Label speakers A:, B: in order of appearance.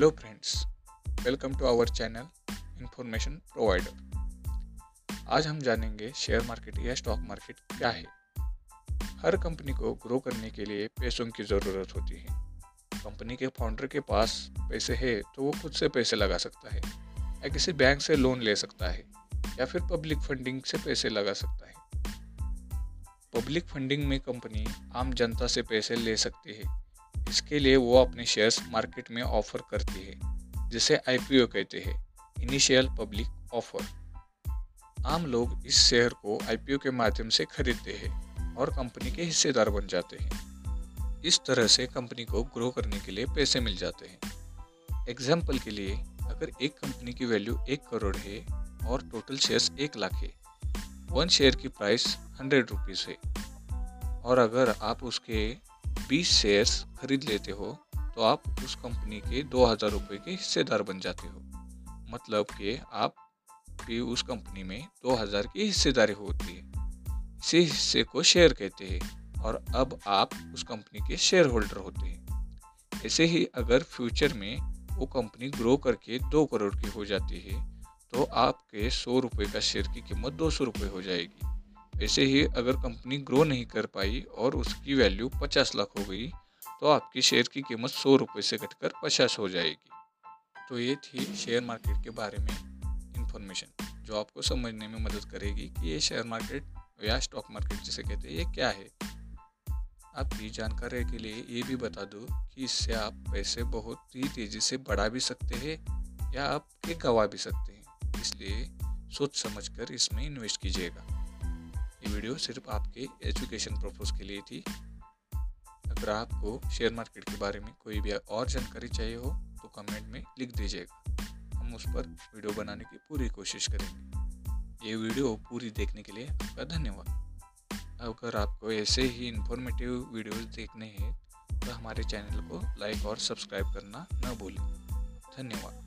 A: Hello friends welcome to our channel information provider आज हम जानेंगे शेयर मार्केट या स्टॉक मार्केट क्या है। हर कंपनी को ग्रो करने के लिए पैसों की ज़रूरत होती है। कंपनी के फाउंडर के पास पैसे है तो वो खुद से पैसे लगा सकता है, या किसी बैंक से लोन ले सकता है, या फिर पब्लिक फंडिंग से पैसे लगा सकता है। पब्लिक फंडिंग में कंपनी आम जनता से पैसे ले सकती है इसके लिए वो अपने शेयर्स मार्केट में ऑफ़र करती है, जिसे आईपीओ कहते हैं इनिशियल पब्लिक ऑफ़र आम लोग इस शेयर को आईपीओ के माध्यम से खरीदते हैं और कंपनी के हिस्सेदार बन जाते हैं। इस तरह से कंपनी को ग्रो करने के लिए पैसे मिल जाते हैं। एग्ज़ाम्पल के लिए, अगर एक कंपनी की वैल्यू एक करोड़ है और टोटल शेयर्स एक लाख है वन शेयर की प्राइस हंड्रेड रुपीज़ है, और अगर आप उसके बीस शेयर्स खरीद लेते हो तो आप उस कंपनी के दो हज़ार रुपये के हिस्सेदार बन जाते हो। मतलब कि आप भी उस कंपनी में दो हज़ार की हिस्सेदारी होती है। इसी हिस्से को शेयर कहते हैं और अब आप उस कंपनी के शेयर होल्डर होते हैं। ऐसे ही अगर फ्यूचर में वो कंपनी ग्रो करके दो करोड़ की हो जाती है तो आपके सौ रुपये का शेयर की कीमत दो सौ रुपये हो जाएगी। ऐसे ही अगर कंपनी ग्रो नहीं कर पाई और उसकी वैल्यू पचास लाख हो गई तो आपकी शेयर की कीमत सौ रुपये से घटकर पचास हो जाएगी। तो ये थी शेयर मार्केट के बारे में इंफॉर्मेशन जो आपको समझने में मदद करेगी कि ये शेयर मार्केट या स्टॉक मार्केट जिसे कहते हैं, ये क्या है। आपकी जानकारी के लिए ये भी बता दूँ कि इससे आप पैसे बहुत ही तेज़ी से बढ़ा भी सकते हैं या आप गवा भी सकते हैं। इसलिए सोच समझकर इसमें इन्वेस्ट कीजिएगा। ये वीडियो सिर्फ़ आपके एजुकेशन पर्पज़ के लिए थी। अगर आपको शेयर मार्केट के बारे में कोई भी और जानकारी चाहिए हो तो कमेंट में लिख दीजिएगा। हम उस पर वीडियो बनाने की पूरी कोशिश करेंगे। ये वीडियो पूरी देखने के लिए आपका धन्यवाद। अगर आपको ऐसे ही इन्फॉर्मेटिव वीडियोस देखने हैं तो हमारे चैनल को लाइक और सब्सक्राइब करना न भूलें। धन्यवाद।